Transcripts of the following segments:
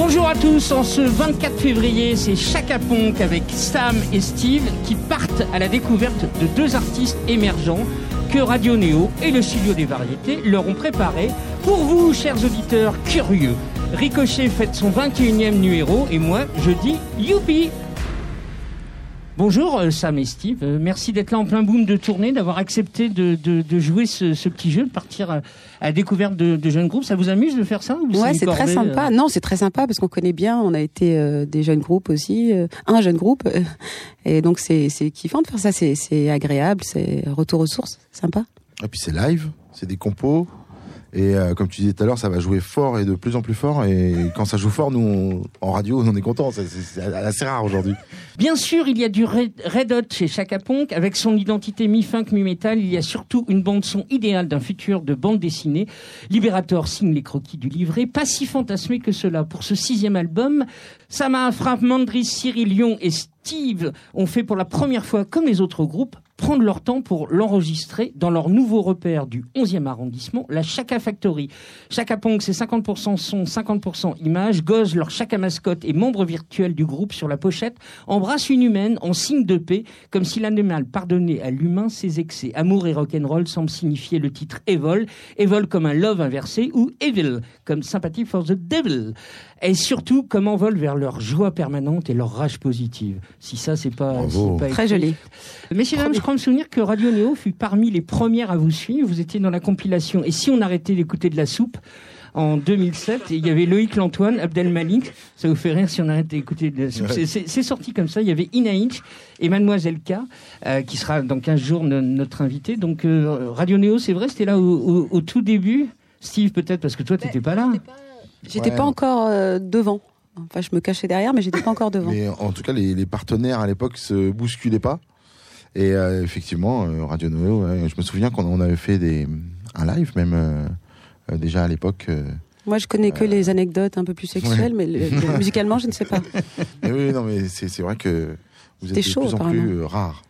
Bonjour à tous, en ce 24 février, c'est Chaka avec Sam et Steve qui partent à la découverte de deux artistes émergents que Radio Néo et le studio des variétés leur ont préparé pour vous, chers auditeurs curieux. Ricochet fête son 21e numéro et moi, je dis youpi Bonjour euh, Sam et Steve, Euh, merci d'être là en plein boom de tournée, d'avoir accepté de, de- de jouer ce, ce petit jeu, de partir à, à la découverte de, de jeunes groupes. Ça vous amuse de faire ça ou Ouais, c'est très sympa. euh Non, c'est très sympa parce qu'on connaît bien. On a été euh, des jeunes groupes aussi, euh, un jeune groupe, euh, et donc c'est c'est kiffant de faire ça. C'est c'est agréable, c'est retour aux sources, sympa. Et puis c'est live, c'est des compos. Et euh, comme tu disais tout à l'heure, ça va jouer fort et de plus en plus fort. Et quand ça joue fort, nous, on- en radio, on est content. C'est assez rare aujourd'hui. Bien sûr, il y a du Red, Hot chez Chaka Ponk. Avec son identité mi-funk, mi-metal, il y a surtout une bande-son idéale d'un futur de bande dessinée. Liberator signe les croquis du livret. Pas si fantasmé que cela. Pour ce sixième album, Sama, Frank Mandris, Cyril Lyon et Steve ont fait pour la première fois, comme les autres groupes, prendre leur temps pour l'enregistrer dans leur nouveau repère du 11e arrondissement, la Chaka Factory. Chaka Ponk, c'est 50% son, 50% image. Goz, leur Chaka mascotte et membre virtuel du groupe sur la pochette, embrasse une humaine en signe de paix, comme si l'animal pardonnait à l'humain ses excès. Amour et rock'n'roll semble signifier le titre Evol. Evol comme un love inversé ou Evil comme sympathie for the devil. Et surtout, comme envol vers leur joie permanente et leur rage positive. Si ça, c'est pas, pas Très joli. Messieurs, dames, je crois me souvenir que Radio Néo fut parmi les premières à vous suivre. Vous étiez dans la compilation. Et si on arrêtait d'écouter de la soupe en 2007, et il y avait Loïc Lantoine, Abdel Malik. Ça vous fait rire si on arrête d'écouter de la soupe. Ouais. C'est- sorti comme ça. Il y avait Ina Inch et Mademoiselle K, euh, qui sera dans 15 jours no- notre invité. Donc, euh, Radio Néo, c'est vrai, c'était là au, au- au tout début. Steve, peut-être, parce que toi, t'étais pas là. J'étais Ouais. pas encore euh, devant. Enfin, je me cachais derrière, mais j'étais pas encore devant. Mais en tout cas, les, les partenaires à l'époque se bousculaient pas. Et euh, effectivement, euh, Radio ouais, je me souviens qu'on on avait fait des, un live même déjà à l'époque. Moi, je connais que les anecdotes un peu plus sexuelles, mais le- le- musicalement, je ne sais pas. Mais oui, non, mais c'est vrai que vous êtes de chaud, plus en plus rare.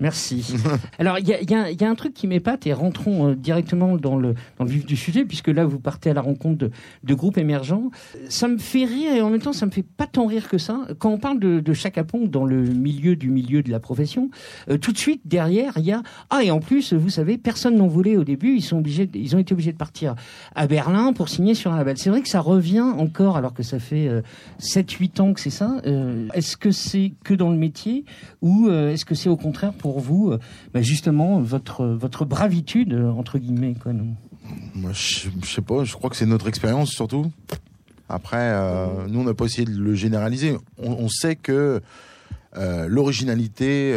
Merci. Alors, il y y y a un truc qui m'épate et rentrons euh, directement dans le, dans le vif du sujet, puisque là, vous partez à la rencontre de, de groupes émergents. Ça me fait rire et en même temps, ça me fait pas tant rire que ça. Quand on parle de, de Chaka Ponk dans le milieu du milieu de la profession, euh, tout de suite, derrière, il y a... Ah, et en plus, vous savez, personne n'en voulait au début. Ils, sont obligés, de- ils ont été obligés de partir à Berlin pour signer sur un label. C'est vrai que ça revient encore, alors que ça fait euh, 7-8 ans que c'est ça. Euh, est-ce que c'est que dans le métier ou euh, est-ce que c'est au contraire pour vous, euh, bah, justement, votre, votre bravitude, euh, entre guillemets quoi, nous Moi, je, je sais pas, je crois que c'est notre expérience surtout. Après, euh, nous, on n'a pas essayé de le généraliser. On, sait que l'originalité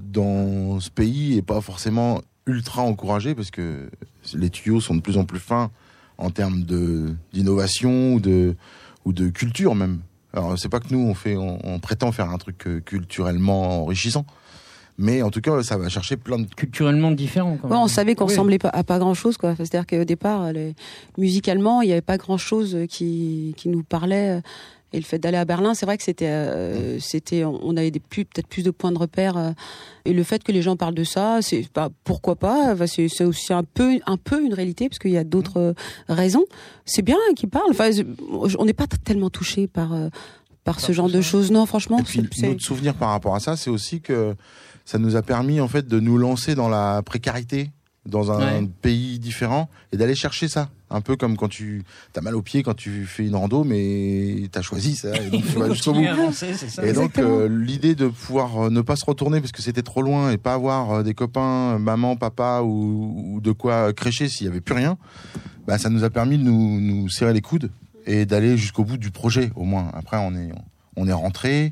dans ce pays est pas forcément ultra encouragée parce que les tuyaux sont de plus en plus fins en termes de d'innovation ou de ou de culture même. Alors, c'est pas que nous on fait, on, prétend faire un truc culturellement enrichissant, mais en tout cas, ça va chercher plein de Culturellement différent. Quand Ouais, même. on savait qu'on Oui. ressemblait pas, à pas grand chose, quoi. C'est-à-dire qu'au départ, les- musicalement, il n'y avait pas grand chose qui, qui nous parlait. Et le fait d'aller à Berlin, c'est vrai que c'était, euh, c'était, on avait des plus, peut-être plus de points de repère. euh, et le fait que les gens parlent de ça, c'est pas, pourquoi pas. Enfin, c'est, c'est aussi un peu, un peu une réalité, parce qu'il y a d'autres euh, raisons. C'est bien qu'ils parlent. Enfin, on n'est pas tellement touché par, euh, par ce genre de ça. choses. Non, franchement, Et puis c'est- notre souvenir par rapport à ça, c'est aussi que ça nous a permis en fait de nous lancer dans la précarité dans un Ouais. pays différent et d'aller chercher ça. Un peu comme quand tu as mal aux pieds quand tu fais une rando, mais tu as choisi ça et donc tu vas jusqu'au bout. avancer, ça. Et donc euh, l'idée de pouvoir euh, ne pas se retourner parce que c'était trop loin et pas avoir euh, des copains, maman, papa ou, ou de quoi crécher s'il y avait plus rien, bah, ça nous a permis de nous, nous serrer les coudes et d'aller jusqu'au bout du projet au moins. Après on est on est rentré euh,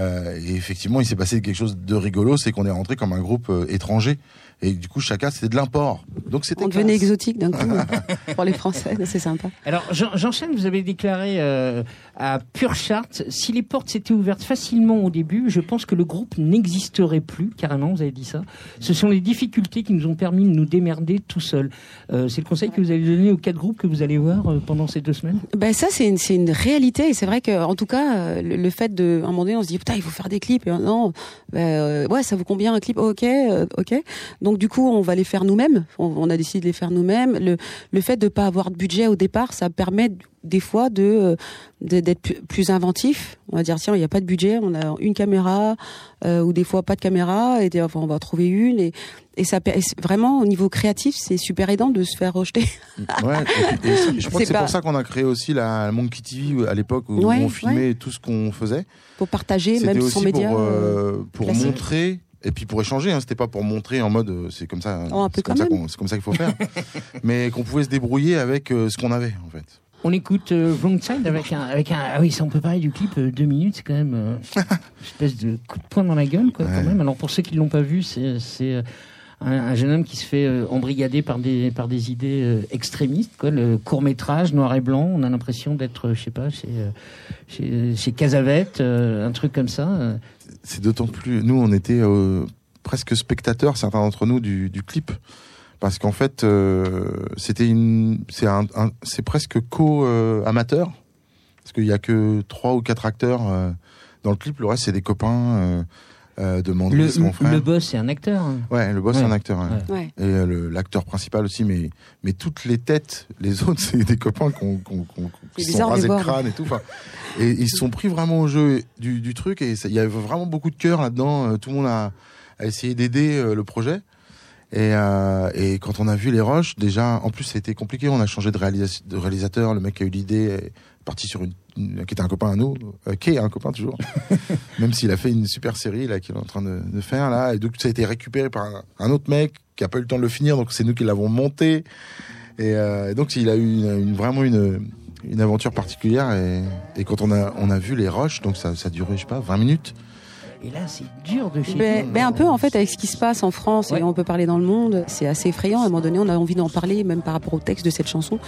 et effectivement il s'est passé quelque chose de rigolo, c'est qu'on est rentré comme un groupe euh, étranger et du coup chacun c'était de l'import. Donc c'était on devenait exotique d'un coup pour les Français. C'est sympa. Alors, j'en- j'enchaîne, vous avez déclaré euh, à Pure Chart, si les portes s'étaient ouvertes facilement au début, je pense que le groupe n'existerait plus, carrément, vous avez dit ça. Ce sont les difficultés qui nous ont permis de nous démerder tout seuls. Euh, c'est le conseil que vous allez donner aux quatre groupes que vous allez voir euh, pendant ces deux semaines? Ben ça c'est une, c'est une réalité et c'est vrai que en tout cas le, le fait de à un moment donné on se dit putain il faut faire des clips et non ben, euh, ouais ça vous combien un clip ok euh, ok donc du coup on va les faire nous-mêmes. On, on a décidé de les faire nous-mêmes. Le le fait de pas avoir de budget au départ ça permet des fois de d'être plus inventif. On va dire tiens, il n'y a pas de budget, on a une caméra ou des fois pas de caméra et enfin, on va trouver une. Et et ça vraiment au niveau créatif c'est super aidant de se faire rejeter. Ouais, je crois que c'est pour ça qu'on a créé aussi la Monkey TV à l'époque où on filmait tout ce qu'on faisait. Pour partager même son média pour, euh, pour montrer et puis pour échanger, hein, c'était pas pour montrer en mode euh, c'est comme ça, oh, c'est comme, comme, ça qu'il faut faire, mais qu'on pouvait se débrouiller avec euh, ce qu'on avait en fait. On écoute Wrong Side avec un, avec un. Ah oui, ça on peut parler du clip, deux minutes, c'est quand même une espèce de coup de poing dans la gueule, quoi, quand même. Alors pour ceux qui l'ont pas vu, c'est un, jeune homme qui se fait euh, embrigader par des par des idées euh, extrémistes quoi. Le court métrage noir et blanc on a l'impression d'être je sais pas chez euh, chez, Casavette un truc comme ça c'est d'autant plus nous on était presque spectateurs certains d'entre nous du, clip. Parce qu'en fait c'était une c'est un, c'est presque co amateur parce qu'il y a que trois ou quatre acteurs dans le clip. Le reste c'est des copains euh, de le, mon frère. Le boss, c'est un acteur. Hein. Ouais, le boss, c'est un acteur. Ouais. Et euh, l'acteur principal aussi, mais, mais toutes les têtes, les autres, c'est des copains qui sont rasés le crâne et tout. et ils se sont pris vraiment au jeu du, du truc, et il y avait vraiment beaucoup de cœur là-dedans. Euh, tout le monde a, a essayé d'aider le projet. Et, euh, et, quand on a vu les roches, déjà, en plus, ça a été compliqué. On a changé de, de réalisateur. Le mec a eu l'idée parti sur une, qui était un copain à nous, euh, qui est un copain toujours, même s'il a fait une super série là qu'il est en train de, de, faire là, et donc ça a été récupéré par un, autre mec qui a pas eu le temps de le finir, donc c'est nous qui l'avons monté, et, euh, donc il a eu une, vraiment une, une aventure particulière, et, et, quand on a on a vu les roches, donc ça ça a duré je sais pas 20 minutes. Et là, c'est dur de chez ben, ben un peu, en fait, avec ce qui se passe en France et on peut parler dans le monde, c'est assez effrayant. À un moment donné, on a envie d'en parler, même par rapport au texte de cette chanson.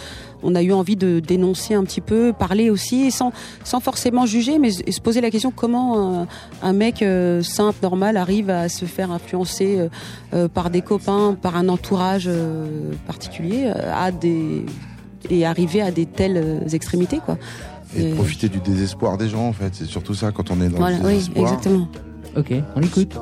On a eu envie de dénoncer un petit peu, parler aussi, sans, sans forcément juger, mais se poser la question comment un, mec euh, simple, normal, arrive à se faire influencer euh, euh, par des copains, par un entourage particulier, à des et arriver à des telles extrémités, quoi. Et, profiter du désespoir des gens, en fait. C'est surtout ça quand on est dans voilà, le désespoir. Oui, exactement. Ok, on écoute.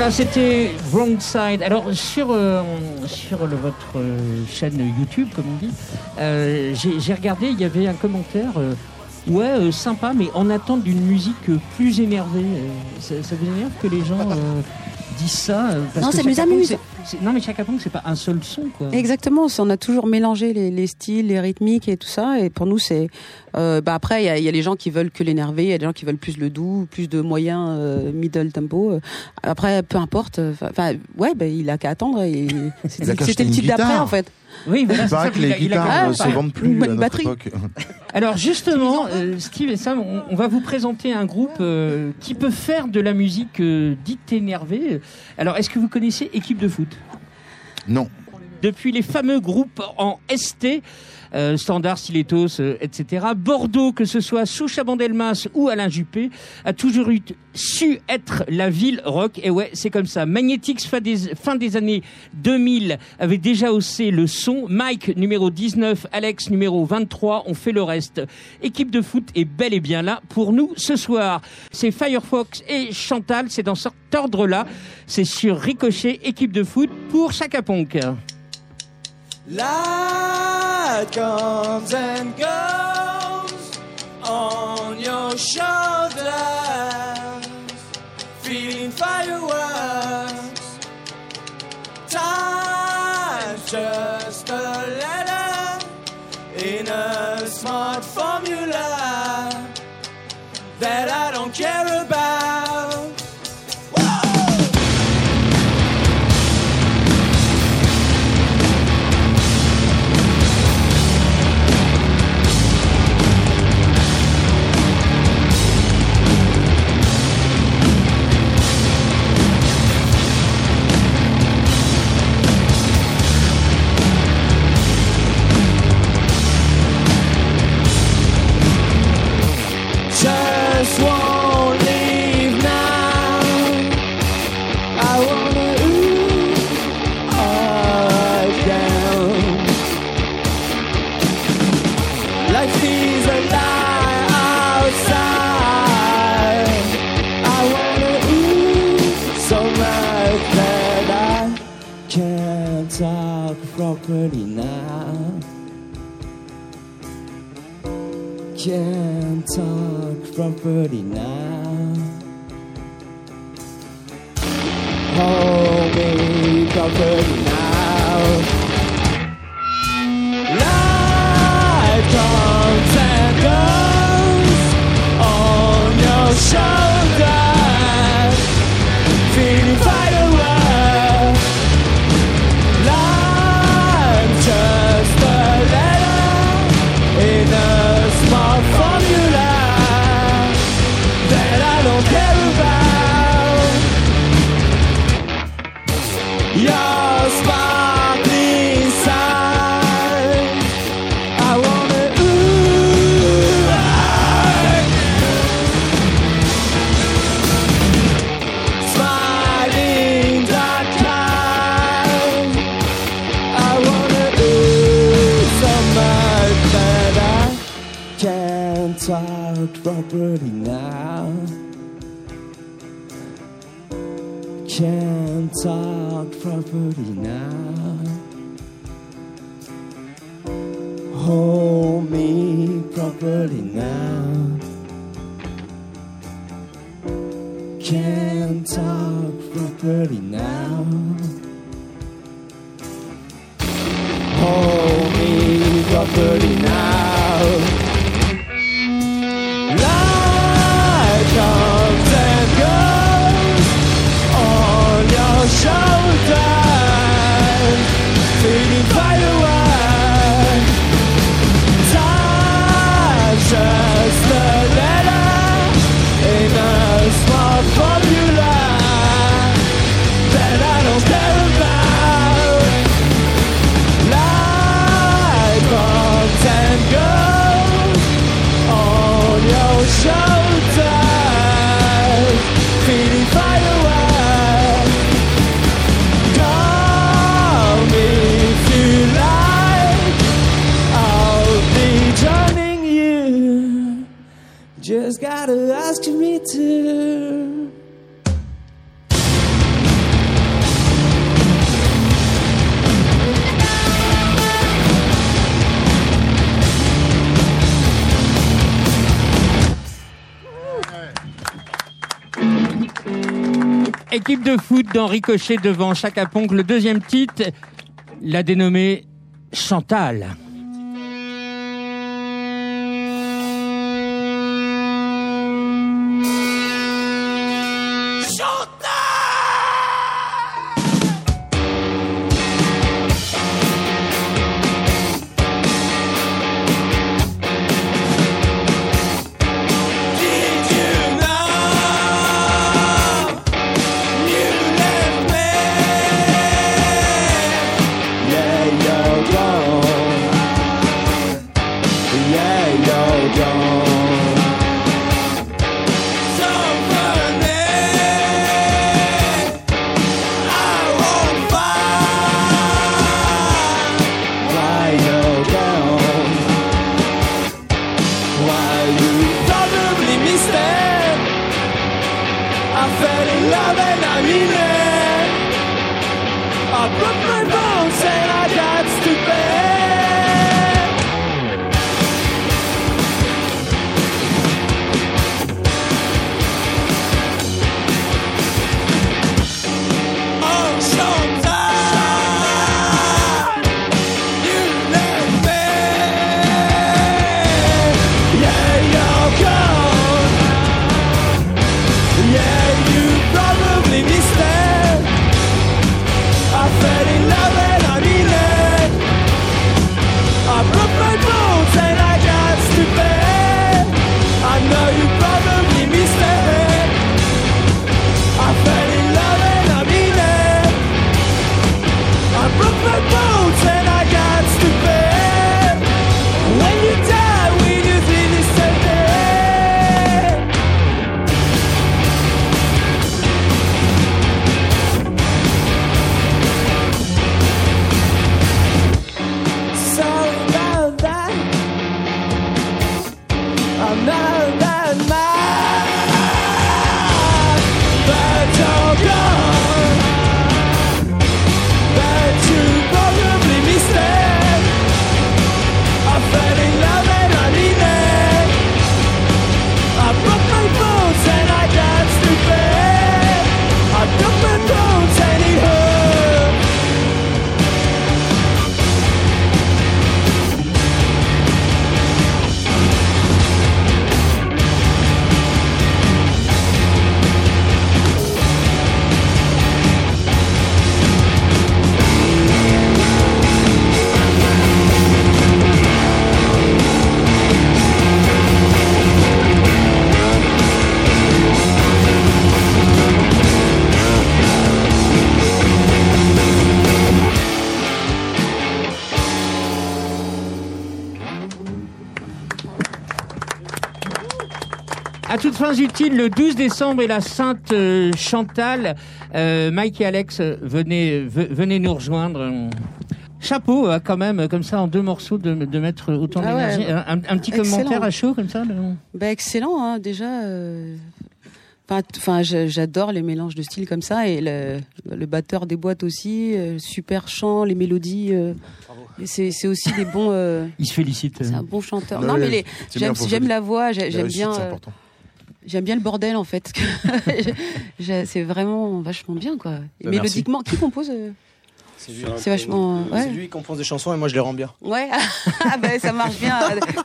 Voilà, c'était Wrong Side. Alors sur euh, votre euh, chaîne YouTube, comme on dit, euh, j'ai regardé, il y avait un commentaire. ouais, sympa, mais en attente d'une musique plus énervée. Ça, ça, vous énerve que les gens disent ça parce Non, ça nous amuse. Non, mais Chaka Pong, c'est pas un seul son, quoi. Exactement. On a toujours mélangé les, les, styles, les rythmiques et tout ça. Et pour nous, c'est. Euh, bah après, il y a, y a, les gens qui veulent que l'énervé, il y a des gens qui veulent plus le doux, plus de moyens euh, middle tempo. Après, peu importe. Enfin, ouais, bah, il a qu'à attendre. C'était le type d'après, en fait. Oui, voilà, il paraît que les guitares ne se vendent plus à notre époque. Alors justement, euh, Steve et Sam, on, va vous présenter un groupe euh, qui peut faire de la musique euh, dite énervée. Alors, est-ce que vous connaissez Équipe de foot? Non. Depuis les fameux groupes en ST, euh, Standard, Stilettos, euh, etc. Bordeaux, que ce soit sous Chabandelmas ou Alain Juppé, a toujours su être la ville rock. Et ouais, c'est comme ça. Magnetics, fin des, années 2000, avait déjà haussé le son. Mike, numéro 19, Alex, numéro 23, on fait le reste. Équipe de foot est bel et bien là pour nous ce soir. C'est Firefox et Chantal, c'est dans cet ordre-là. C'est sur Ricochet, équipe de foot pour Chaka that comes and goes on your shoulders, feeling fireworks. Time's just a letter in a smart formula that I don't care about. tired properly now. Can't talk properly now. Hold me properly now. Can't talk properly now. Hold me properly now. Équipe de foot d'Henri Cochet devant Chacaponc. Le deuxième titre, l'a dénommé Chantal. Fins utiles, le 12 décembre et la Sainte euh, Chantal, euh, Mike et Alex, euh, venez, ve- venez nous rejoindre. Chapeau, quand même, comme ça, en deux morceaux, de, de mettre autant Ah ouais, d'énergie. Un, un petit excellent. commentaire à chaud, comme ça le- Bah, excellent, hein, déjà. euh, Enfin, j'adore les mélanges de styles comme ça et le, le batteur des boîtes aussi, euh, super chant, les mélodies. euh, c'est aussi des bons. euh, Il se félicite. c'est un bon chanteur. Ouais, non, mais j'aime la voix, La j'aime bien, c'est euh, important. J'aime bien le bordel en fait. C'est vraiment vachement bien quoi. Et Bah, mélodiquement, qui compose euh C'est lui, C'est vachement. c'est Ouais. lui qui compose des chansons et moi je les rends bien. Ouais, ah ben, ça marche bien.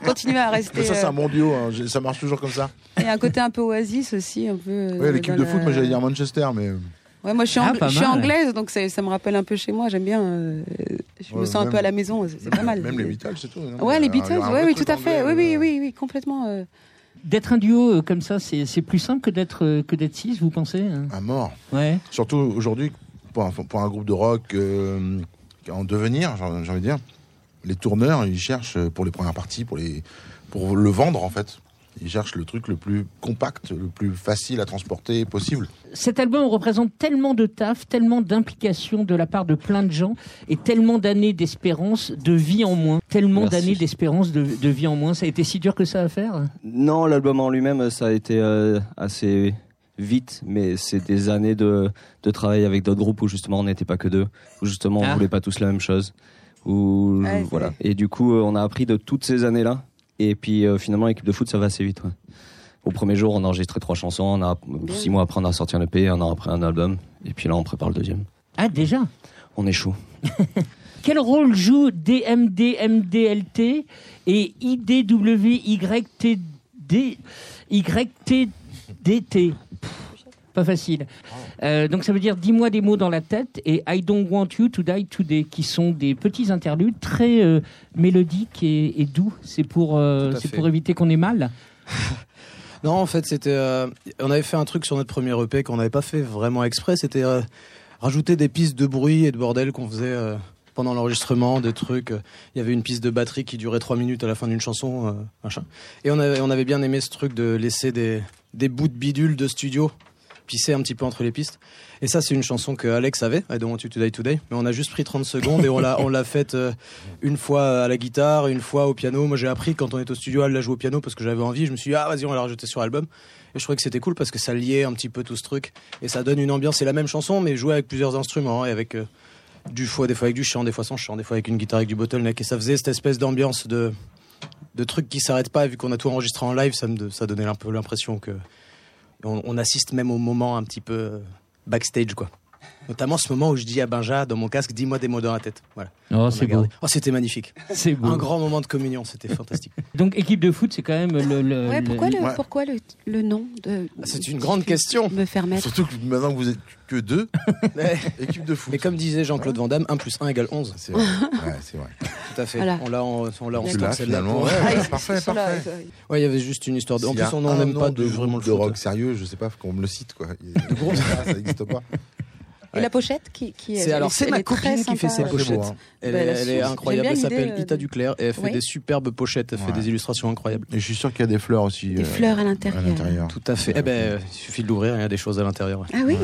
Continuez à rester. Mais ça, c'est euh, un bon duo. hein. Ça marche toujours comme ça. Il y a un côté un peu oasis aussi, un peu. euh, Ouais, l'équipe de la- foot, moi j'allais dire Manchester, mais Ouais, moi je suis, Ah, angla- pas je suis mal. anglaise, donc ça, ça me rappelle un peu chez moi. J'aime bien. euh, je me sens un peu à la maison. C'est c'est pas mal. même les Beatles, c'est tout. non Ouais, les Beatles. oui, truc tout à fait. anglais, Oui, oui, euh, oui, oui, complètement. euh. D'être un duo euh, comme ça, c'est plus simple que d'être euh, que d'être six, vous pensez hein À mort. Ouais. Surtout aujourd'hui, pour un, pour un groupe de rock euh, en devenir, j'ai j'ai envie de dire, les tourneurs, ils cherchent pour les premières parties, pour, les, pour le vendre en fait. Ils cherchent le truc le plus compact, le plus facile à transporter possible. Cet album représente tellement de taf, tellement d'implication de la part de plein de gens et tellement d'années d'espérance, de vie en moins. Tellement d'années d'espérance, de, de vie en moins. Ça a été si dur que ça à faire? Non, l'album en lui-même, ça a été euh, assez vite, mais c'est des années de, de travail avec d'autres groupes où justement on n'était pas que deux, où justement on Ah. voulait pas tous la même chose. Où, Ouais, voilà. Et du coup, euh, on a appris de toutes ces années-là. Et puis euh, finalement, l'équipe de foot, ça va assez vite. ouais. Au premier jour, on a enregistré trois chansons. On a, six mois après, on a sorti un EP, un an après, un album. Et puis là, on prépare le deuxième. Ah déjà? On est chaud. Quel rôle joue DMDMDLT et IDWYTD YTDT Pas facile. Euh, donc ça veut dire dis-moi des mots dans la tête et I don't want you to die today qui sont des petits interludes très euh, mélodiques et, et doux. C'est pour, euh, c'est pour éviter qu'on ait mal. Non, en fait, c'était. on avait fait un truc sur notre premier EP qu'on n'avait pas fait vraiment exprès. C'était rajouter des pistes de bruit et de bordel qu'on faisait pendant l'enregistrement, des trucs. Il y avait une piste de batterie qui durait trois minutes à la fin d'une chanson, machin. Et on avait, on avait bien aimé ce truc de laisser des, des bouts de bidule de studio pisser un petit peu entre les pistes. Et ça, c'est une chanson que Alex avait, I Don't Want You to Die Today. Mais on a juste pris 30 secondes et on l'a, on l'a faite euh, une fois à la guitare, une fois au piano. Moi, j'ai appris quand on est au studio à la jouer au piano parce que j'avais envie. Je me suis dit, ah, vas-y, on va la rajouter sur l'album. Et je trouvais que c'était cool parce que ça liait un petit peu tout ce truc. Et ça donne une ambiance. C'est la même chanson, mais jouée avec plusieurs instruments et avec euh, du fois, des fois avec du chant, des fois sans chant, des fois avec une guitare avec du bottleneck. Et ça faisait cette espèce d'ambiance de, de trucs qui s'arrêtent pas. Et vu qu'on a tout enregistré en live, ça, me, ça donnait un peu l'impression que on, assiste même au moment un petit peu euh, backstage, quoi. Notamment ce moment où je dis à Benja dans mon casque, dis-moi des mots dans la tête. Voilà. Oh, c'est beau. Oh, c'était magnifique. C'est beau. Un grand moment de communion, c'était fantastique. Donc équipe de foot, c'est quand même le. le- Ouais, le- pourquoi le, ouais. pourquoi le, le nom de. Ah, C'est une grande question. Me faire mettre. Surtout que maintenant que vous êtes que deux, équipe de foot. Mais comme disait Jean-Claude Van Damme, 1 plus 1 égale 11. C'est vrai. Ouais, c'est vrai. Tout à fait. Voilà. On l'a en, on l'a en stock, celle-là, Ouais, parfait, parfait. ouais. Ouais, il y avait juste une histoire. De... En plus, on un n'aime nom pas de vraiment le de rock sérieux, je sais pas qu'on me le cite quoi. De gros, ça n'existe pas. Et la pochette qui, qui C'est alors c'est ma copine qui fait. Très pochettes. hein. Elle, Bah, est- elle est incroyable. Elle s'appelle euh, Ita Duclerc et elle fait des superbes pochettes. Elle fait Ouais. des illustrations incroyables. Et je suis sûr qu'il y a des fleurs aussi. Des euh, fleurs à l'intérieur. Tout à fait. Eh ben, il suffit de l'ouvrir, il y a des choses à l'intérieur. Ah oui.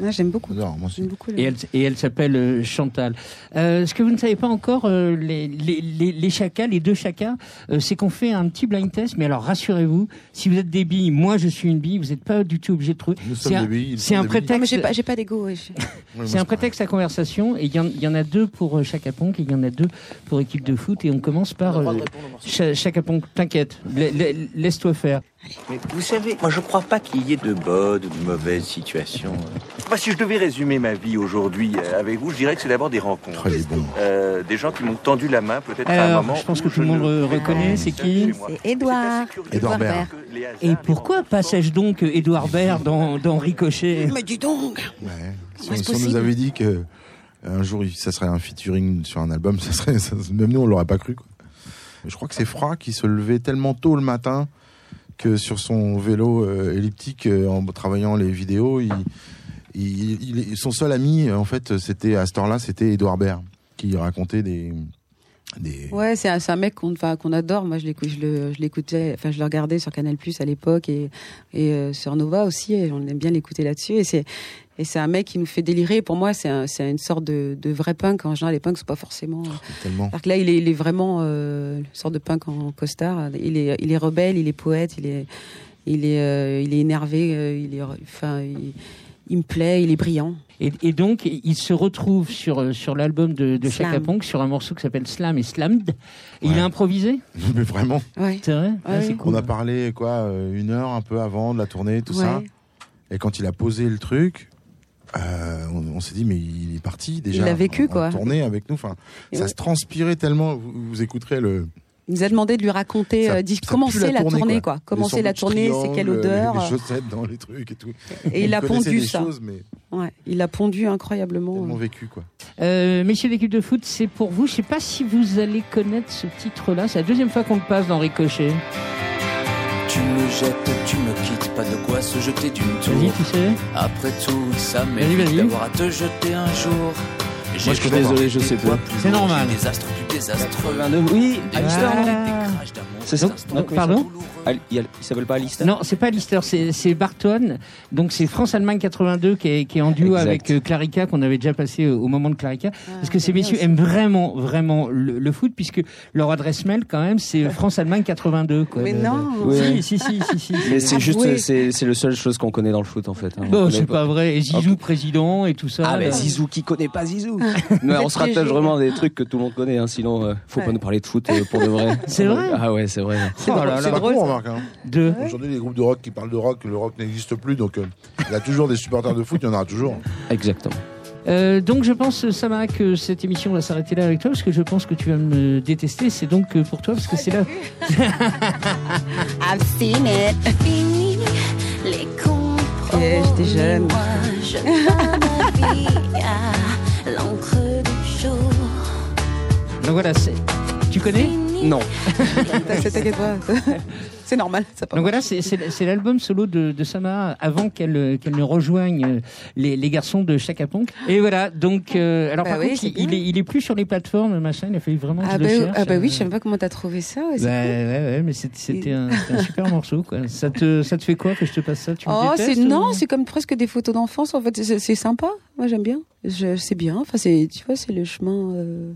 Ouais, J'aime beaucoup. Moi aussi. Beaucoup. Et elle, et elle s'appelle euh, Chantal. Euh, ce que vous ne savez pas encore, euh, les, les, les, les chacas, les deux chacas, euh, c'est qu'on fait un petit blind test. Mais alors rassurez-vous, si vous êtes des billes, moi je suis une bille, vous n'êtes pas du tout obligé de trouver. Nous C'est sommes un, des billes, ils c'est un billes. Non, mais j'ai prétexte. pas, j'ai pas d'ego. Oui, C'est un prétexte à conversation et il y, y en a deux pour euh, Chaka Ponk et il y en a deux pour équipe de foot et on commence par euh, Cha- Chaka Ponk. T'inquiète, la- la- laisse-toi faire. Mais vous savez, moi je crois pas qu'il y ait de bonnes ou de mauvaises situations. Bah, si je devais résumer ma vie aujourd'hui euh, avec vous, je dirais que c'est d'abord des rencontres. Est bon. Euh, des gens qui m'ont tendu la main peut-être à un Alors, moment. je pense que tout le monde ne reconnaît, c'est qui. C'est Édouard. Édouard Baird. Et pourquoi passage donc Édouard Baird dans, dans Ricochet Mais dis donc Ouais. Si, on, c'est si on nous avait dit que euh, un jour ça serait un featuring sur un album, ça serait ça- même nous on l'aurait pas cru. Quoi. Je crois que c'est Froid qui se levait tellement tôt le matin sur son vélo euh, elliptique euh, en travaillant les vidéos, il, son seul ami en fait c'était à cette heure-là c'était Edouard Baird qui racontait des des Ouais, c'est un, mec qu'on qu'on adore. Moi, je l'écoutais, enfin, je le regardais sur Canal Plus à l'époque et, et euh, sur Nova aussi. Et on aime bien l'écouter là-dessus. Et c'est et c'est un mec qui nous fait délirer. Pour moi, c'est un- c'est une sorte de, de vrai punk. En général, les punks, c'est pas forcément. euh, tellement Alors que là, il est, il est vraiment euh, une sorte de punk en costard. Il est, il est rebelle, il est poète, il est, il est, euh, il est énervé. euh, il est, enfin, il, il me plaît, il est brillant. et, et donc, il se retrouve sur, sur l'album de, de. Chaka Ponk, sur un morceau qui s'appelle Slam et Slammed. Et Ouais. Il a improvisé mais vraiment Ouais. C'est vrai Ah, Ouais. On cool. a parlé quoi une heure un peu avant de la tournée tout ça. Et quand il a posé le truc, euh, on, on s'est dit mais il est parti déjà. Il l'a vécu, en- en quoi. tournée avec nous. Enfin, ça ouais. se transpirait tellement. Vous, vous écouterez le. Il nous a demandé de lui raconter, ça- euh, dit ça comment c'est la tournée, quoi. Comment c'est la tournée, c'est quelle odeur. Les, les chaussettes dans les trucs et tout. Et il a pondu ça. choses, mais Ouais, il a pondu incroyablement. tellement vécu quoi. Euh, messieurs l'équipe de foot, c'est pour vous. Je sais pas si vous allez connaître ce titre-là. C'est la deuxième fois qu'on le passe dans Ricochet. Tu me jettes, tu me quittes, pas de quoi se jeter d'une Vas-y, tour. tu sais. Après tout, ça vas-y. d'avoir à te jeter un jour. Moi, je suis désolé, je sais pas. C'est normal. Des astres plus désastreux. 82, oui, Voilà. C'est ça. Donc, Non, il pardon il s'appelle pas Alistair Non, c'est pas Lister, c'est Barton. Donc c'est France-Allemagne 82 qui est, qui est en duo Exact. avec euh, Clarica qu'on avait déjà passé au, au moment de Clarica. Parce que ces Ah, messieurs aussi. aiment vraiment, vraiment le, le foot puisque leur adresse mail quand même c'est France-Allemagne 82. Quoi, Mais Le- non. le- Oui, Si, si, si, si, si. Mais c'est juste, Avouez. c'est le seule chose qu'on connaît dans le foot en fait. hein. On Bon, connaît c'est pas vrai. Et Zizou Ok. président et tout ça. Ah, mais Zizou, qui connaît pas Zizou Mais on se rattache vraiment à des trucs que tout le monde connaît, hein, sinon euh, faut pas nous parler de foot euh, pour de vrai. C'est vrai Ah ouais, c'est vrai. Oh C'est drôle, con, ça. remarque. Hein. De... Aujourd'hui, les groupes de rock qui parlent de rock, le rock n'existe plus, donc euh, il y a toujours des supporters de foot, il y en aura toujours. Exactement. Euh, donc je pense, Samara, que cette émission va s'arrêter là avec toi parce que je pense que tu vas me détester. C'est donc euh, pour toi parce que c'est là. I've seen it. Fini les compromis. Eh, j'étais jeune. Moi, je donne ma vie à l'encre du jour. Donc voilà, c'est- tu connais? Non. T'inquiète pas. C'est normal. Ça. Donc voilà, c'est- l'album solo de, de Sama avant qu'elle euh, qu'elle ne rejoigne euh, les, les garçons de Chaka Ponk. Et voilà, donc alors Bah par oui, contre, c'est il, il est, il est plus sur les plateformes, machin. Il a fallu vraiment que Ah je bah, le cherche. ah bah oui, euh. je sais même pas comment t'as trouvé ça. ouais, Bah, cool. ouais, ouais, mais c'était un, super morceau. Quoi. Ça te ça te fait quoi que je te passe ça? Tu Oh, c'est non, ou- c'est comme presque des photos d'enfance. En fait, c'est c'est sympa. Moi, j'aime bien. Je c'est bien. Enfin, c'est tu vois, c'est le chemin. euh,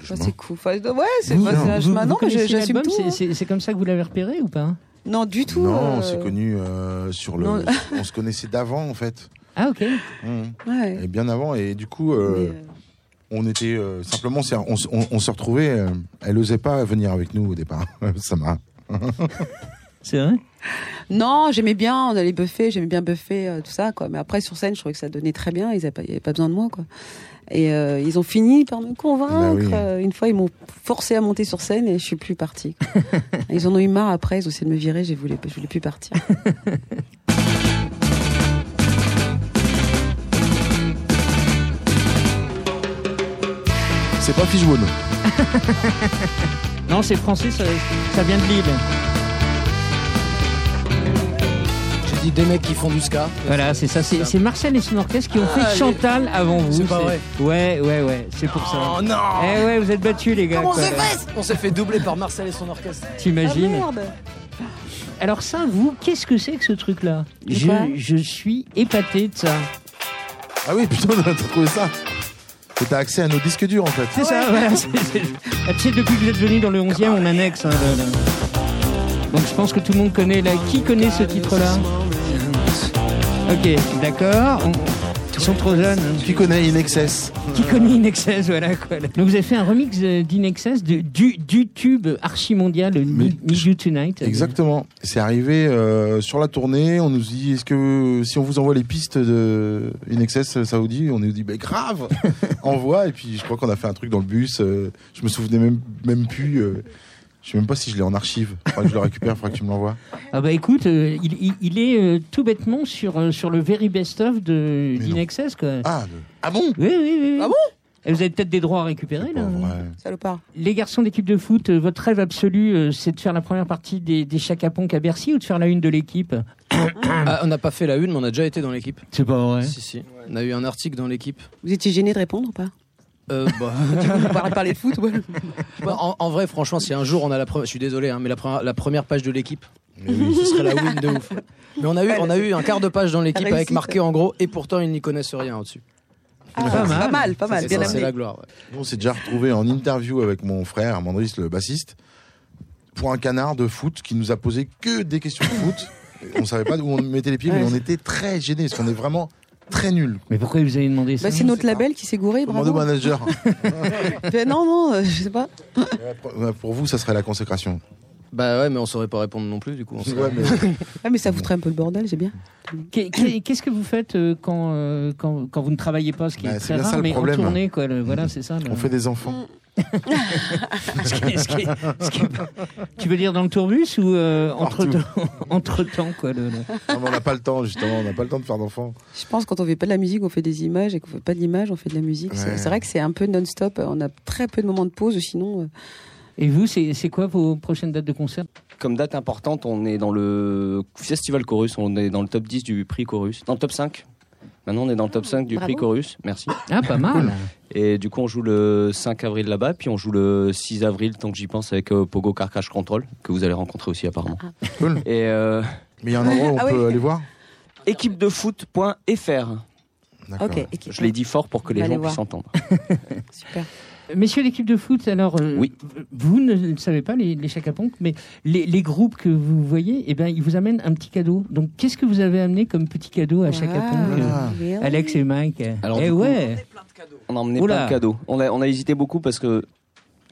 C'est le enfin, chemin. c'est cool. Enfin, ouais, c'est bah, c'est un chemin. vous Non, mais je- connaissiez j'assume l'album tout. C'est- hein. C'est c'est comme ça que vous l'avez repéré ou pas Non, du tout. Non, on euh, s'est connus euh, sur le. On se connaissait d'avant en fait. Ah ok. Mmh. Ouais. Et bien avant, et du coup, euh, on était euh, simplement, c'est- on, s- on, on se retrouvait. euh, elle osait pas venir avec nous au départ. Ça m'a. C'est vrai? Non, j'aimais bien, on allait buffer, j'aimais bien buffer, euh, tout ça, quoi. Mais après, sur scène, je trouvais que ça donnait très bien, ils n'avaient pas, pas besoin de moi, quoi. Et euh, ils ont fini par me convaincre. Bah oui. Euh, Une fois, ils m'ont forcé à monter sur scène et je suis plus partie. ils en ont eu marre après, ils ont essayé de me virer, je voulais, je voulais plus partir. C'est pas Fishbone. Non, c'est français, ça, ça vient de Lille. Dit des mecs qui font du ska. Voilà, c'est ça. C'est c'est Marcel et son orchestre qui ont Ah, fait Chantal avant vous. C'est pas vrai. Ouais, ouais, ouais. C'est pour ça. Oh non Eh ouais, vous êtes battus, les gars. Comment quoi. On s'est fait doubler par Marcel et son orchestre. T'imagines Ah, merde Alors ça, vous, qu'est-ce que c'est que ce truc-là je, suis épaté de ça. Ah oui, putain, t'as trouvé ça Et t'as accès à nos disques durs en fait. C'est ça, voilà. tu sais, depuis que vous êtes venu dans le 11e, on annexe. hein, le- le- Donc je pense que tout le monde connaît là. Qui connaît ce titre-là? Ok, d'accord. Ils sont trop jeunes. hein. Qui connaît In Excess Qui connaît Inexcess, voilà quoi. Donc vous avez fait un remix d'Inexcess du, du tube archi-mondial Need You Tonight. Exactement. C'est arrivé euh, sur la tournée. On nous dit est-ce que si on vous envoie les pistes de In Excess Saoudi, on nous dit bah grave, envoie. Et puis je crois qu'on a fait un truc dans le bus. euh, je me souvenais même même plus. euh, je sais même pas si je l'ai en archive. Faudra que je le récupère. Faudra que tu me l'envoies. Ah bah écoute, euh, il, il- il est euh, tout bêtement sur, euh, sur le very best-of de Mais non. d'Inexcess quoi. Ah, le- ah bon? Oui, oui, oui. Ah bon? Et vous avez peut-être des droits à récupérer là. Ouais. Salopard. Les garçons d'équipe de foot, euh, votre rêve absolu, euh, c'est de faire la première partie des, des à Bercy ou de faire la une de l'équipe? Ah, on n'a pas fait la une, mais on a déjà été dans l'équipe. C'est pas vrai. Si, si. On a eu un article dans l'équipe. Vous étiez gêné de répondre ou pas? Euh, bah, parler de foot ouais. bah, en, en vrai, franchement, si un jour on a la première, je suis désolé, hein, mais la, première- la première page de l'équipe, ce serait la win de ouf. Mais on a eu, on a eu un quart de page dans l'équipe avec marqué en gros, et pourtant ils n'y connaissent rien au-dessus. Ah, Pas mal. Pas mal, pas mal. Ça, Bien ça, c'est la gloire. ouais. On s'est déjà retrouvé en interview avec mon frère, Mandris, le bassiste, pour un canard de foot qui nous a posé que des questions de foot. On savait pas où on mettait les pieds, mais on était très gênés parce qu'on est vraiment très nuls. Mais pourquoi vous avez demandé ça Bah, c'est notre label qui s'est gouré, Demandez bravo. au manager. Non, non, euh, je sais pas. Pour vous, ça serait la consécration. Bah ouais, mais on saurait pas répondre non plus, du coup. on serait- Ouais, mais- Ah, mais ça foutrait un peu le bordel, j'ai bien. Qu'est- qu'est- Qu'est-ce que vous faites euh, quand, euh, quand, quand vous ne travaillez pas, ce qui Bah, est c'est très bien ça, rare, le mais problème. en tournée, quoi. le- voilà, c'est ça. le- On fait des enfants. ce qui est- ce qui est- ce qui est- Tu veux dire dans le tourbus ou euh, entre, temps, quoi. le- le- Non, mais on n'a pas le temps, justement. On n'a pas le temps de faire d'enfants. Je pense que quand on fait pas de la musique, on fait des images, et qu'on fait pas d'images, on fait de la musique. C'est Ouais. c'est vrai que c'est un peu non-stop. On a très peu de moments de pause, sinon. euh, Et vous, c'est c'est quoi vos prochaines dates de concert? Comme date importante, on est dans le Festival Chorus, on est dans le top 10 du prix Chorus, dans le top 5. Maintenant, on est dans le top 5 du Bravo. prix Chorus, merci. Ah, pas mal. Et du coup, on joue le 5 avril là-bas, puis on joue le 6 avril, tant que j'y pense, avec euh, Pogo Carcache Control, que vous allez rencontrer aussi apparemment. Cool. Et euh, Mais il y a un endroit où on Ah peut oui. aller voir équipefoot.fr. D'accord. Ok, équipe. Je l'ai dit fort pour que les gens voir. puissent entendre. Super. Messieurs l'équipe de foot, alors, euh, Oui. vous ne le savez pas, les, les mais les, les groupes que vous voyez, eh ben, ils vous amènent un petit cadeau. Donc, qu'est-ce que vous avez amené comme petit cadeau à Chaka Ah, euh, Ah. Alex et Mike Alors, Eh coup, ouais On a emmené Oula. plein de cadeaux. On a, on a hésité beaucoup parce que,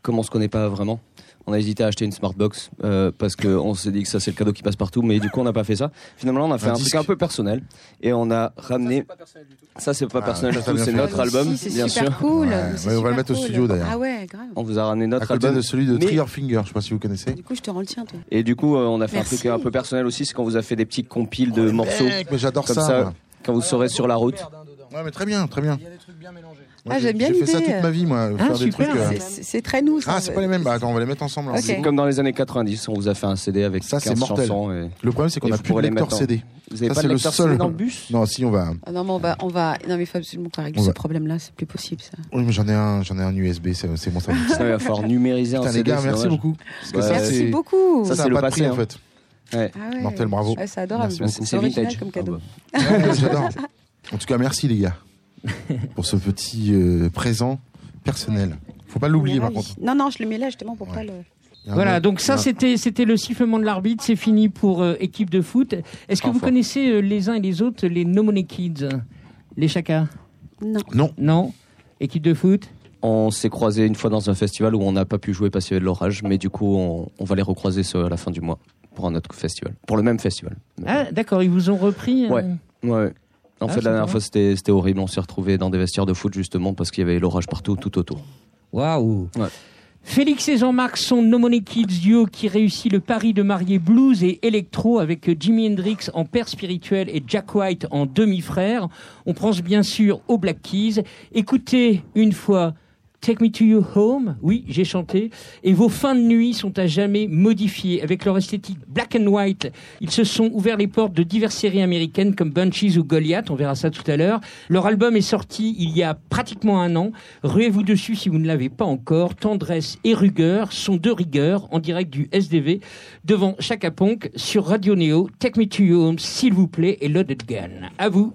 comme on se connaît pas vraiment, on a hésité à acheter une Smartbox euh, parce qu'on s'est dit que ça c'est le cadeau qui passe partout, mais du coup on n'a pas fait ça. Finalement, on a fait Un un, truc un peu personnel et on a ramené. Ça c'est pas personnel du tout, c'est notre album, Si, c'est bien super sûr. cool. Ouais, c'est ouais, on va le mettre au studio, d'ailleurs. Ah ouais, grave. On vous a ramené À notre côté album. de celui de Mais- Triggerfinger, je sais pas si vous connaissez. Du coup, je te rends le tien, toi. Et du coup, euh, on a fait Merci. un truc un peu personnel aussi, c'est qu'on vous a fait des petits compiles de morceaux Mec, mais j'adore comme ça. quand vous serez sur la route. Ouais, mais très bien, très bien. Moi, Ah, j'ai- j'aime bien J'ai fait ça toute ma vie, moi. Ah, faire des trucs. euh, C'est- très nous, ça. Ah, c'est pas les mêmes. Bah, attends, on va les mettre ensemble. Ok. C'est comme dans les années 90, on vous a fait un CD avec Ça, c'est 15 mortel. chansons. Et... Le problème, c'est qu'on a plus de lecteur CD. Vous avez Ça, pas c'est de le lecteur seul. CD dans le bus? Non, si, on va. Ah non, mais on va, on va. Non, mais il faut absolument qu'on règle ce va- problème-là. C'est plus possible, ça. Oui, mais j'en ai un, j'en ai un USB, c'est bon, ça. Ça, il va falloir numériser un CD. merci beaucoup. Merci beaucoup. Ça, c'est a le pas de passé, prix, en hein. fait. Ouais. Ah ouais. Mortel, bravo. Ouais, c'est adorable. C'est- original vintage. comme cadeau. Ah bah. Ouais, J'adore. En tout cas, merci, les gars, pour ce petit euh, présent personnel. Faut pas l'oublier, par contre. Non, non, je le mets là justement pour Ouais. pas le. Voilà, donc ça c'était c'était le sifflement de l'arbitre, c'est fini pour euh, équipe de foot. Est-ce que vous connaissez euh, les uns et les autres les No Money Kids Les Chaka? Non. Non. Non? Équipe de foot? On s'est croisés une fois dans un festival où on n'a pas pu jouer parce qu'il y avait de l'orage, mais du coup, on, on va les recroiser à la fin du mois pour un autre festival. Pour le même festival. Ah d'accord, ils vous ont repris euh, Ouais. Ouais. En Ah, fait, la dernière fois, c'était horrible. On s'est retrouvés dans des vestiaires de foot justement parce qu'il y avait l'orage partout, tout autour. Waouh Ouais. Félix et Jean-Marc sont No Money Kids duo qui réussit le pari de marier blues et électro avec Jimi Hendrix en père spirituel et Jack White en demi-frère. On pense bien sûr aux Black Keys. Écoutez une fois Take Me to Your Home, oui, j'ai chanté, et vos fins de nuit sont à jamais modifiées. Avec leur esthétique black and white, ils se sont ouverts les portes de diverses séries américaines comme Bunchies ou Goliath, on verra ça tout à l'heure. Leur album est sorti il y a pratiquement un an. Ruez-vous dessus si vous ne l'avez pas encore. Tendresse et rigueur sont de rigueur en direct du SDV devant Chaka Ponk sur Radio Néo. Take Me to Your Home, s'il vous plaît, et Loaded Gun. À vous.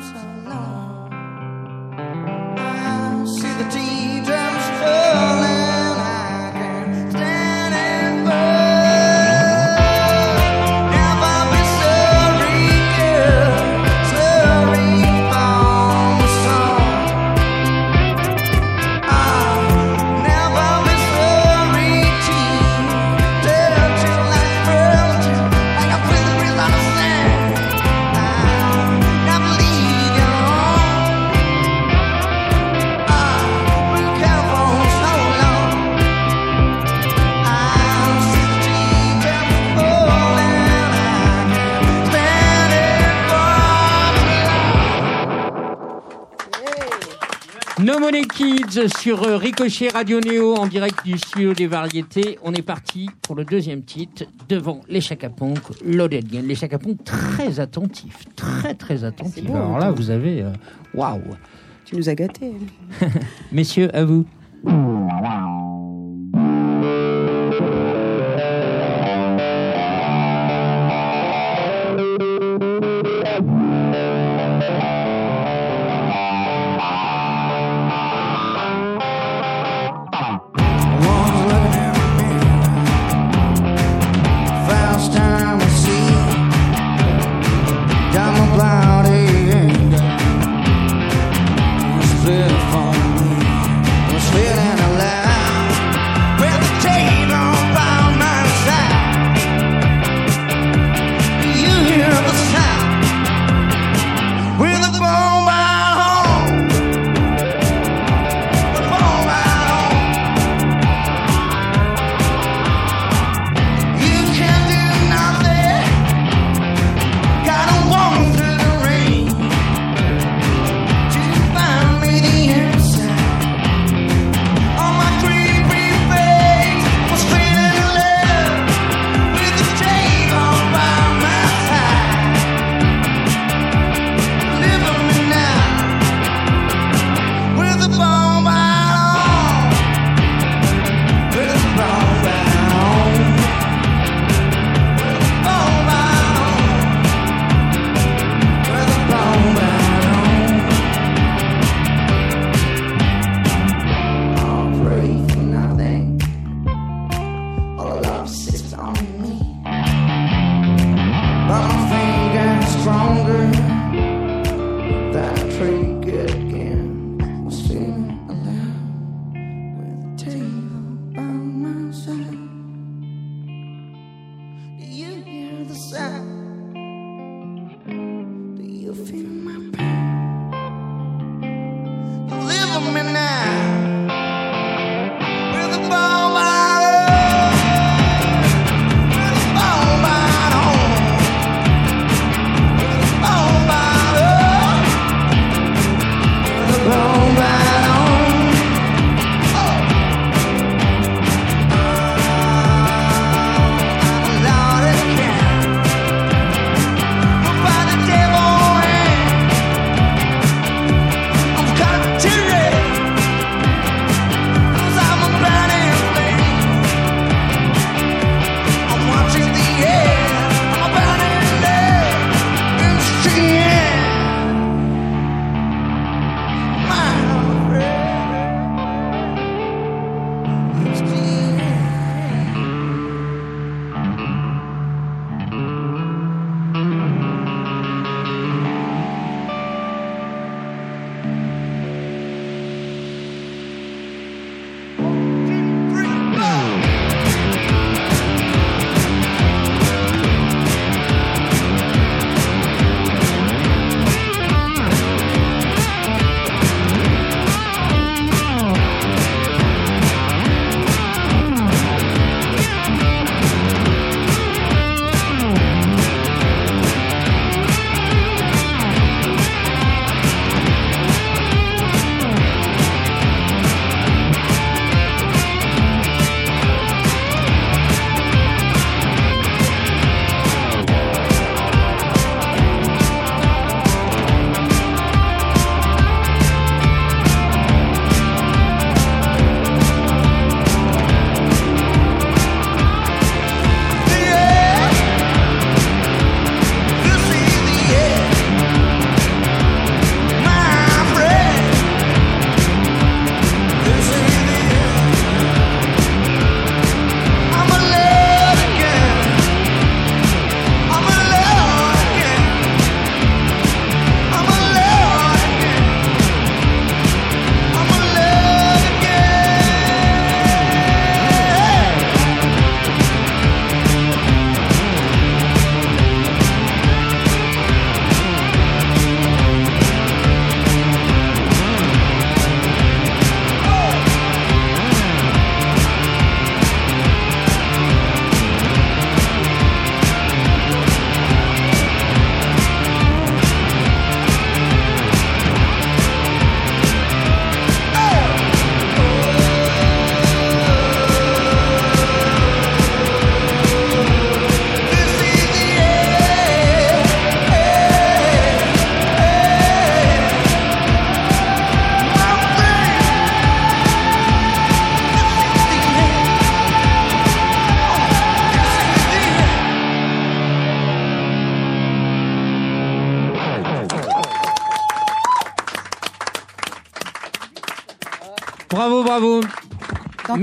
so sur euh, Ricochet Radio Néo en direct du studio des variétés. On est parti pour le deuxième titre devant les Chacaponcs, Loaded Gun. Les Chacaponcs très attentifs, très très attentifs. Alors là, hein. vous avez. Euh, waouh wow. Tu nous as gâtés. Messieurs, à vous.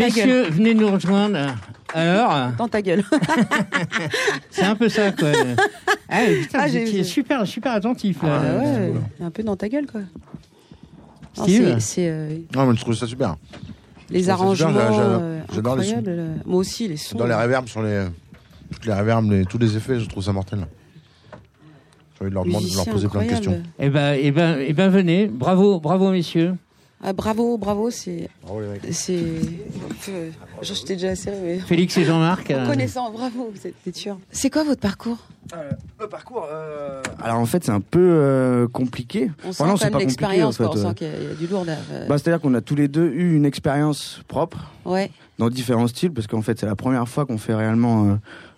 Messieurs, gueule. venez nous rejoindre. Alors, Dans ta gueule. c'est un peu ça, quoi. Ah, putain, Ah, j'ai- super, super attentif, là. Ah ouais, un peu dans ta gueule, quoi. Non, c'est- C'est euh, Non, mais je trouve ça super. les arrangements super, j'adore- euh, j'adore les sons. Moi aussi, les sons. Dans les reverbs, sur les. Toutes les reverbs, les- tous les effets, je trouve ça mortel. J'ai envie de leur, demander, de leur poser plein de questions. Eh ben, eh ben, eh ben, venez. Bravo, bravo, messieurs. Ah, bravo, bravo, c'est. Bravo les mecs. C'est. euh, Je t'ai déjà serré, mais. Félix et Jean-Marc. euh, Connaissant, bravo, vous êtes t'es sûr. C'est quoi votre parcours Le parcours. euh, Alors en fait, c'est un peu euh, compliqué. On sent Enfin, quand c'est l'expérience, en fait, quoi, on euh. sent qu'il y, a- il y a du lourd. là, euh, Bah, C'est-à-dire qu'on a tous les deux eu une expérience propre ouais, dans différents styles, parce qu'en fait, c'est la première fois qu'on fait réellement euh,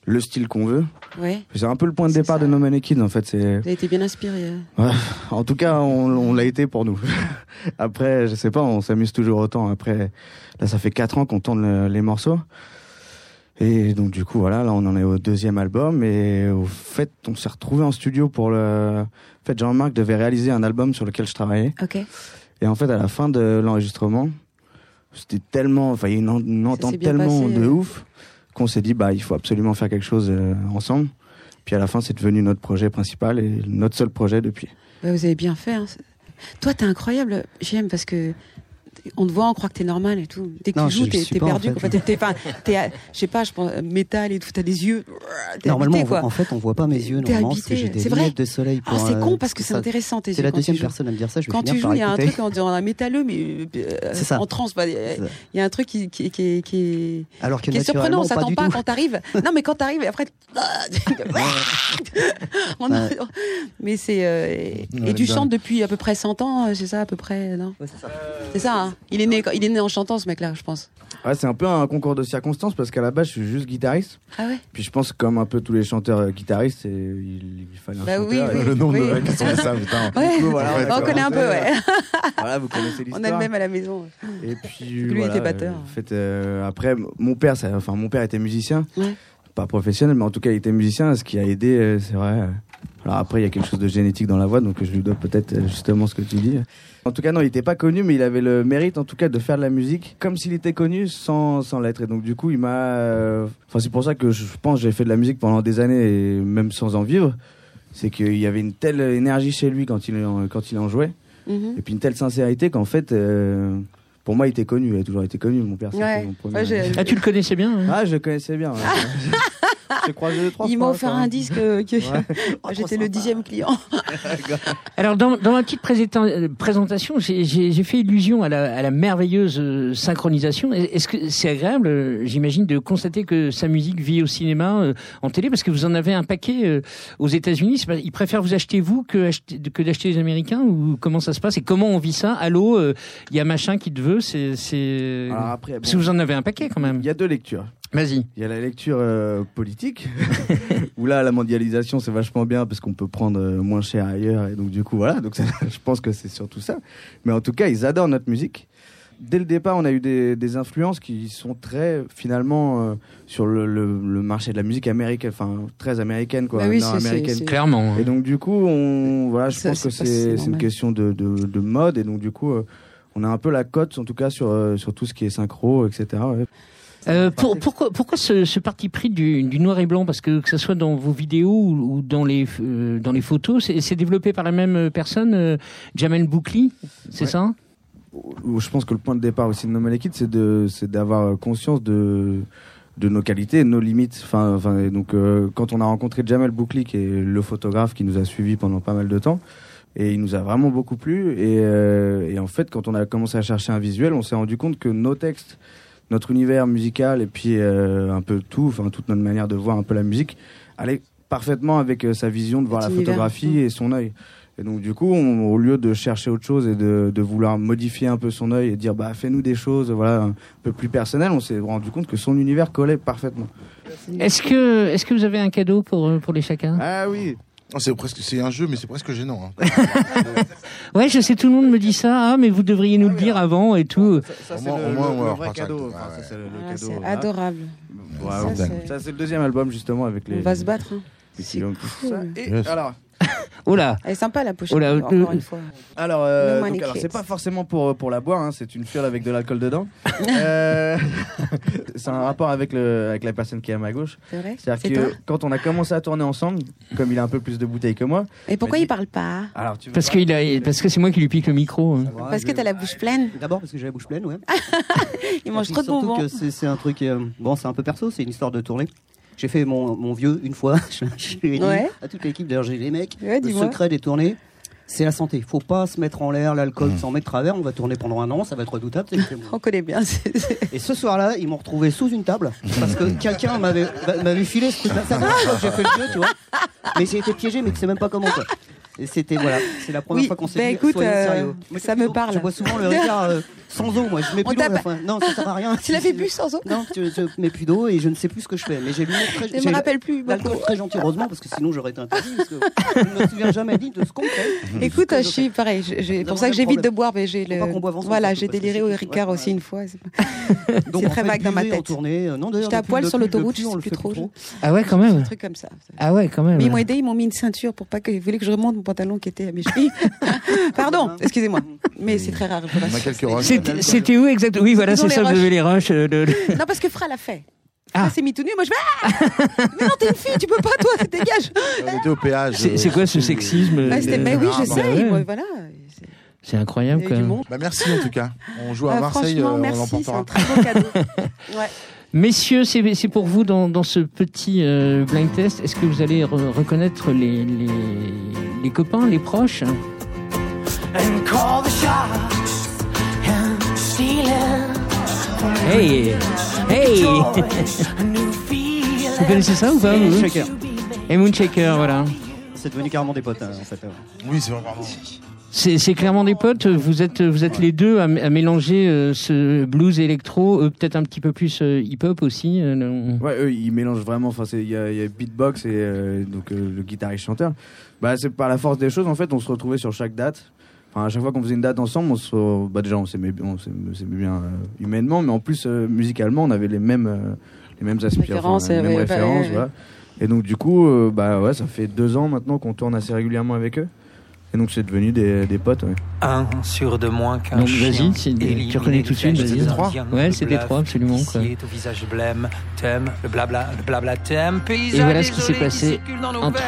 le style qu'on veut. ouais. C'est un peu le point de départ ça. de No Man's Kids, en fait. C'est... Vous avez été bien inspiré. euh. Ouais. En tout cas, on, on l'a été pour nous. Après, je sais pas, on s'amuse toujours autant. Après, là, ça fait quatre ans qu'on tourne le- les morceaux. Et donc, du coup, voilà, là, on en est au deuxième album. Et au fait, on s'est retrouvé en studio pour le. En fait, Jean-Marc devait réaliser un album sur lequel je travaillais. Ok. Et en fait, à la fin de l'enregistrement, c'était tellement. Enfin, il y a une, en- une entente tellement passé, de euh. ouf qu'on s'est dit, bah, il faut absolument faire quelque chose euh, ensemble. Puis à la fin, c'est devenu notre projet principal et notre seul projet depuis. Bah, vous avez bien fait. hein. Toi, t'es incroyable, j'aime parce que on te voit, on croit que t'es normal et tout. Dès que Non, tu joues, t'es pas, en perdu. fait. T'es- t'es- enfin, t'es, je sais pas, je pense métal et tout. T'as des yeux. T'es Normalement, habité, on voit- en fait, on voit pas mes yeux. T'es Normalement, habité, c'est j'ai des c'est vrai. lunettes de soleil. Ah, Pour, c'est euh, con parce que c'est ça- intéressant tes C'est yeux la quand deuxième tu joues. personne à me dire ça. Je vais Quand tu joues, il y a un truc on dirait un métalleux, mais euh, C'est ça. en transe. bah, Il y a un truc qui, qui, qui, qui est, Alors que qui est surprenant. On s'attend du pas, quand t'arrives. Non, mais quand t'arrives, et après. On a- Ouais. Mais c'est. euh, et Ouais, et tu dingue. chantes depuis à peu près 100 ans, c'est ça à peu près, non? C'est ça. hein il est né, il est né en chantant, ce mec-là, je pense. Ouais, c'est un peu un concours de circonstances parce qu'à la base, je suis juste guitariste. Ah ouais. Puis je pense que comme un peu tous les chanteurs euh, guitaristes, et il, il fallait un Bah oui, chanteur. oui, Et le nombre oui. de qui sont ça, putain. Ouais. Du coup, voilà, On va connaît un peu, ouais. voilà, vous connaissez l'histoire. On a le même à la maison. Et puis Lui, il voilà, était batteur. euh, en fait, euh, après, mon père, ça- enfin mon père était musicien, Ouais. pas professionnel, mais en tout cas, il était musicien, ce qui a aidé, euh, c'est vrai. Alors après, il y a quelque chose de génétique dans la voix, donc je lui dois peut-être euh, justement ce que tu dis. En tout cas, non, il était pas connu, mais il avait le mérite, en tout cas, de faire de la musique comme s'il était connu sans, sans l'être. Et donc, du coup, il m'a. euh, Enfin, c'est pour ça que je pense j'ai fait de la musique pendant des années, et même sans en vivre. C'est qu'il y avait une telle énergie chez lui quand il en, quand il en jouait, Mhm. et puis une telle sincérité qu'en fait, euh, pour moi, il était connu. Il a toujours été connu, mon père. Ouais. mon premier- Ouais, j'ai- Ah, tu le connaissais bien hein Ah, je le connaissais bien. ouais. J'ai croisé deux, trois Il fois, m'a offert un disque euh, que Ouais. j'étais le dixième client. Alors, dans, dans ma petite euh, présentation, j'ai- fait illusion à la, à la merveilleuse euh, synchronisation. Est- Est-ce que c'est agréable, j'imagine, de constater que sa musique vit au cinéma, euh, en télé, parce que vous en avez un paquet euh, aux États-Unis. Ils préfèrent vous acheter vous que, acheter- que d'acheter les Américains? Ou comment ça se passe? Et comment on vit ça? Allô, il y a machin qui te veut, c'est c'est Alors après, parce bon, que vous en avez un paquet quand même. Il y a deux lectures. Vas-y. Il y a la lecture euh, politique, où là, la mondialisation, c'est vachement bien parce qu'on peut prendre euh, moins cher ailleurs. Et donc, du coup, voilà. Donc, ça, je pense que c'est surtout ça. Mais en tout cas, ils adorent notre musique. Dès le départ, on a eu des, des influences qui sont très, finalement, euh, sur le, le- le marché de la musique américaine, enfin, très américaine, quoi. Bah oui, c'est- c'est- Clairement. hein. Et donc, du coup, on, voilà, je Ça, pense que c'est une question de, de, de mode. Et donc, du coup, euh, on a un peu la cote, en tout cas, sur, euh, sur tout ce qui est synchro, etc. ouais. Euh, pour- pourquoi, pourquoi ce, ce parti pris du, du noir et blanc? Parce que que ce soit dans vos vidéos ou, ou dans les euh, dans les photos, c'est développé par la même personne, euh, Jamel Boukli, c'est Ouais. ça? Je pense que le point de départ aussi de No Malekith, c'est de c'est d'avoir conscience de de nos qualités, de nos limites. Enfin, enfin, donc euh, quand on a rencontré Jamel Boukli, qui est le photographe qui nous a suivis pendant pas mal de temps, et il nous a vraiment beaucoup plu. Et, euh, et en fait, quand on a commencé à chercher un visuel, on s'est rendu compte que nos textes, notre univers musical et puis euh, un peu tout, enfin toute notre manière de voir un peu la musique, allait parfaitement avec euh, sa vision de voir la photographie et son œil. Et donc du coup, on- au lieu de chercher autre chose et de, de vouloir modifier un peu son œil et dire bah fais-nous des choses voilà un peu plus personnelles, on s'est rendu compte que son univers collait parfaitement. Est-ce que est-ce que vous avez un cadeau pour pour les chacun? Ah oui. C'est presque, c'est un jeu, mais c'est presque gênant. hein. Ouais, je sais, tout le monde me dit ça. Ah, mais vous devriez nous le dire avant et tout. Ça, Au moins- au moins, on va avoir pas ça. Ouais, Enfin, ça, c'est le- le Ah, cadeau, c'est voilà. adorable. Ouais, Ça, ouais. c'est- Ça, c'est le deuxième album justement avec les. On va se battre. hein. tout ça. Et Yes. alors, Oh là. Elle est sympa la pochette. Oh là, encore une fois. alors, euh, donc, alors, c'est pas forcément pour pour la boire, hein, c'est une fiole avec de l'alcool dedans. Euh, c'est un rapport avec le avec la personne qui est à ma gauche. C'est vrai C'est-à-dire C'est que quand on a commencé à tourner ensemble, comme il a un peu plus de bouteilles que moi, Et pourquoi il parle pas alors tu Parce qu'il a parce que c'est moi qui lui pique le micro. hein. Parce que t'as la bouche pleine. D'abord parce que j'ai la bouche pleine, ouais. Il mange trop de surtout bonbons. que c'est c'est un truc. euh, bon, c'est un peu perso, c'est une histoire de tournée. J'ai fait mon, mon vieux une fois. je je l'ai dit Ouais. à toute l'équipe. D'ailleurs, j'ai les mecs. Ouais, le secret des tournées, c'est la santé. Faut pas se mettre en l'air, l'alcool s'en met de travers. On va tourner pendant un an, ça va être redoutable. c'est que- On connaît bien. Et ce soir-là, ils m'ont retrouvé sous une table parce que quelqu'un m'avait filé ce truc-là. J'ai fait le jeu, tu vois. Mais j'ai été piégé, mais tu sais même pas comment. Quoi. Et c'était voilà, c'est la première Oui, fois qu'on s'est bah dit. écoute, euh, sérieux. Ça me parle. Je vois souvent le regard euh, sans eau. Moi, je mets plus d'eau à la fin. Non, ça sert à rien. Tu l'as fait bu sans eau Non, je, je mets plus d'eau et je ne sais plus ce que je fais. Mais j'ai lu très. Je j'ai me rappelle plus. L'alcool très gentil, heureusement, parce que sinon j'aurais été interdit. Parce que je ne me souviens jamais dit de ce qu'on fait. Écoute, je suis pareil. Nous pour ça que j'évite de boire, mais j'ai le. qu'on boive ensemble, Voilà, j'ai déliré c'est- au Ricard ouais, aussi ouais. une fois. c'est C'est très vague dans ma tête. J'étais à poil sur l'autoroute, je suis le plus trop. Ah ouais, quand Un même. truc comme ça. Ah ouais, quand même. Mais ils m'ont aidé, ils m'ont mis une ceinture pour pas que. Ils voulaient que je remonte mon pantalon qui était à mes chevilles. Pardon, excusez-moi. Mais c'est très rare. je On. C'était où exactement? Oui, voilà, c'est les ça. Vous avez les rushs. euh, de- de- Non, parce que Fra l'a fait. Ah. c'est mis tout nu. Moi, je fais Ah Mais non, t'es une fille, tu peux pas, toi, dégage. On était au péage. C'est c'est quoi ce sexisme Ah, c'était- euh, mais oui, Ah, je bah sais. ouais. moi, voilà. C'est incroyable quand même. Bah, merci en tout cas. On joue à Ah, Marseille, franchement, euh, on merci, c'est l'emportera. un très beau cadeau. Ouais. Messieurs, c'est c'est pour vous dans, dans ce petit euh, blind test. Est-ce que vous allez re- reconnaître les, les, les copains, les proches? And call the shots Hey Hey. Vous connaissez ça ou pas vous Moonshaker. Et Moonshaker, voilà. C'est devenu carrément des potes, hein, en fait. euh. Oui, c'est vraiment. C'est c'est clairement des potes. Vous êtes, vous êtes les deux à, mélanger euh, ce blues électro, eux, peut-être un petit peu plus euh, hip-hop aussi. euh, Ouais, eux, ils mélangent vraiment. Enfin, c'est- il y y a beatbox et euh, donc euh, le guitariste chanteur. Bah, c'est par la force des choses. En fait, on se retrouvait sur chaque date. Enfin, à chaque fois qu'on faisait une date ensemble, on se, bah déjà, on s'aimait, bien- bien euh, humainement, mais en plus euh, musicalement, on avait les mêmes, euh, les mêmes aspirations, les mêmes ouais, références. ouais, voilà. Et donc, du coup, bah ouais, ça fait deux ans maintenant qu'on tourne assez régulièrement avec eux. Et donc, c'est devenu des, des potes. Ouais. Un sur de moins qu'un Donc chien. vas-y, tu reconnais tout de suite, vas-y. Trois Ouais, c'est des trois, absolument, quoi. qui est au visage blême, thème, le blabla, le blabla thème, paysage Et voilà ce qui s'est passé entre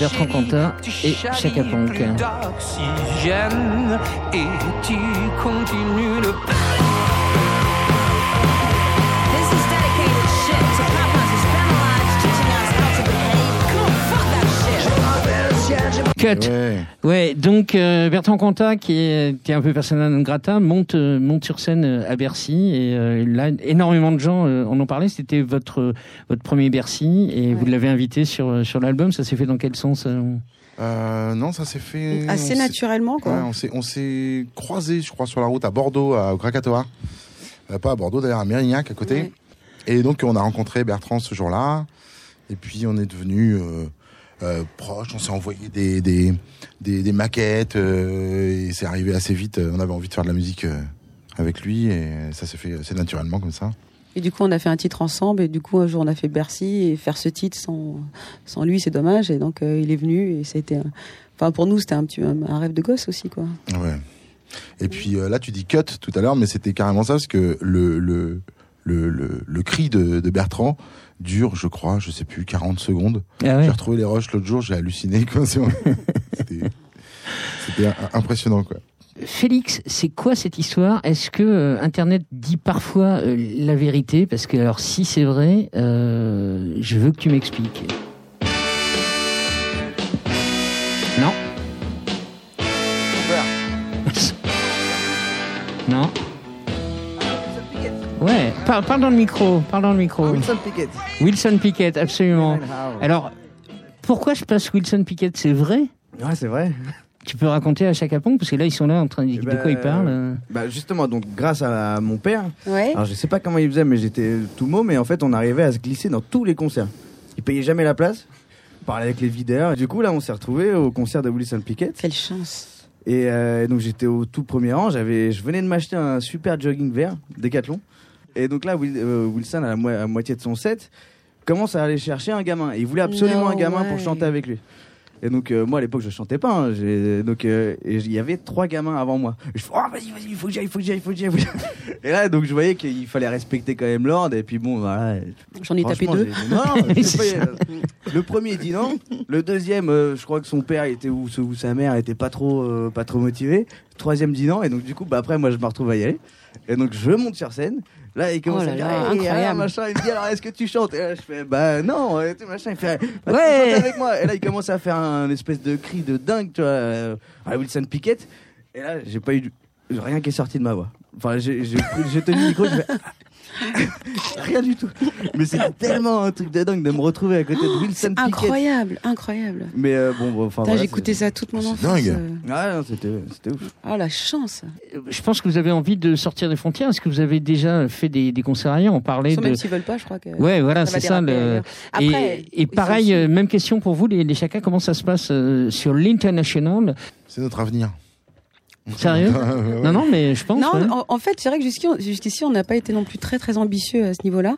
Bertrand Cantat et Chaka Ponk. plus d'oxygène et tu continues le Cut. Ouais. donc euh, Bertrand Cantat, qui est, qui est un peu persona non grata, monte, euh, monte sur scène euh, à Bercy. Et euh, là, énormément de gens euh, en ont parlé. C'était votre, votre premier Bercy et vous l'avez invité sur, sur l'album. Ça s'est fait dans quel sens euh Euh, non, ça s'est fait. Assez naturellement, quoi. Ouais, on s'est, on s'est croisés, je crois, sur la route à Bordeaux, à, au Krakatoa. Euh, pas à Bordeaux, d'ailleurs, à Mérignac, à côté. Ouais. Et donc, on a rencontré Bertrand ce jour-là. Et puis, on est devenus euh, euh, proches. On s'est envoyé des, des, des, des maquettes. euh, et c'est arrivé assez vite. Euh, On avait envie de faire de la musique euh, avec lui. Et ça s'est fait assez naturellement comme ça. Et du coup, on a fait un titre ensemble. Et du coup, un jour, on a fait Bercy. Et faire ce titre sans, sans lui, c'est dommage. Et donc, euh, il est venu. Et ça a été. un- Enfin, pour nous, c'était un, petit, un, un rêve de gosse aussi, quoi. Ouais. Et puis euh, là, tu dis cut tout à l'heure, mais c'était carrément ça, parce que le, le, le, le, le cri de, de Bertrand dure, je crois, je sais plus, 40 secondes. Ah ouais. J'ai retrouvé les rushs l'autre jour, j'ai halluciné. C'était impressionnant, quoi. Félix, c'est quoi cette histoire? Est-ce que euh, Internet dit parfois euh, la vérité? Parce que alors si c'est vrai, euh, je veux que tu m'expliques. Non. non. Ouais, parle, parle dans le micro, parle dans le micro. Wilson Pickett. Wilson Pickett, absolument. Alors, pourquoi je passe Wilson Pickett C'est vrai? Ouais, c'est vrai. Tu peux raconter à Chaka Ponk parce que là ils sont là en train de, de Bah, quoi ils parlent. euh Bah justement, donc grâce à mon père, Ouais. alors je sais pas comment il faisait, mais j'étais tout mot, mais en fait on arrivait à se glisser dans tous les concerts. Il payait jamais la place, on parlait avec les videurs. Et du coup là on s'est retrouvé au concert de Wilson Pickett. Quelle chance. Et euh, donc j'étais au tout premier rang, j'avais, je venais de m'acheter un super jogging vert, Decathlon. Et donc là Will- euh, Wilson à la mo- à moitié de son set commence à aller chercher un gamin. Et il voulait absolument No un gamin pour chanter avec lui. Et donc euh, moi à l'époque je chantais pas, hein. Donc euh, il y avait trois gamins avant moi. Et je fais oh vas-y vas-y il faut que j'aille il faut que j'aille il faut que j'aille. Et là donc je voyais qu'il fallait respecter quand même l'ordre et puis bon voilà. J'en ai tapé deux. dit, Non, non, pas- le premier dit non. Le deuxième, euh, je crois que son père était ou, ou sa mère était pas trop pas trop motivé. Le troisième dit non et donc du coup bah après moi je me retrouve à y aller. Et donc je monte sur scène. Là il commence Oh là à dire là, Hey, incroyable. ah, machin. Il me dit alors est-ce que tu chantes? Et là je fais bah non. Et tout, machin. Il fait bah, Ouais. avec moi. Et là il commence à faire un espèce de cri de dingue tu vois euh, à Wilson Pickett. Et là j'ai pas eu du- rien qui est sorti de ma voix. Enfin j'ai tenu le micro. Je fais, Rien du tout. Mais c'est tellement un truc de dingue de me retrouver à côté de Wilson Pickett. Incroyable, incroyable. Mais euh, bon, enfin. Voilà, J'écoutais ça toute mon enfance. dingue. euh. Ouais, non, c'était, c'était ouf. Oh la chance. Je pense que vous avez envie de sortir des frontières. Est-ce que vous avez déjà fait des, des concerts ailleurs? On parlait Sans de. Même s'ils veulent pas, je crois que. Ouais, voilà, c'est ça. Le... Après, et, pareil, aussi- euh, même question pour vous, les, les Chaka. Comment ça se passe euh, sur l'international? C'est notre avenir. Sérieux Non, non, mais je pense. Non, ouais. en, en fait, c'est vrai que jusqu'ici, on- jusqu'ici, on n'a pas été non plus très très ambitieux à ce niveau-là.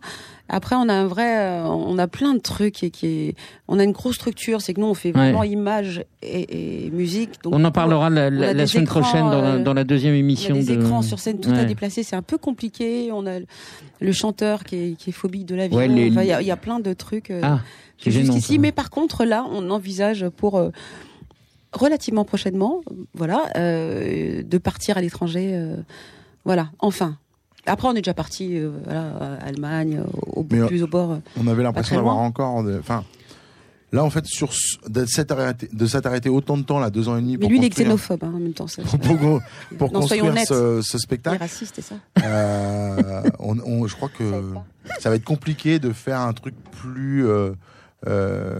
Après, on a un vrai, euh, on a plein de trucs et qui est, on a une grosse structure. C'est que nous, on fait vraiment Ouais. image et, et musique. Donc, On en parlera la, on la- la semaine écrans, prochaine dans, la- euh, dans la deuxième émission. Il y a des de... écrans sur scène tout à Ouais. déplacer, c'est un peu compliqué. On a le- chanteur qui est, qui est phobique de l'avion. Ouais, les- Enfin, il y, a- il y a plein de trucs. euh, Ah, jusqu'ici. ça. Mais par contre, là, on envisage pour euh, relativement prochainement, voilà, euh, de partir à l'étranger. euh, voilà, enfin. Après, on est déjà parti, euh, voilà, à Allemagne, au, Mais, euh, plus au bord. On avait l'impression d'avoir encore. Enfin, là, en fait, sur de s'être arrêté, de s'être arrêté autant de temps, là, deux ans et demi, Mais pour lui, il est xénophobe hein, en même temps. ça. pour, pour- pour Non, soyons construire ce, ce Il est spectacle. raciste, c'est ça. Euh, on, on- je crois que ça va être compliqué de faire un truc plus euh, euh,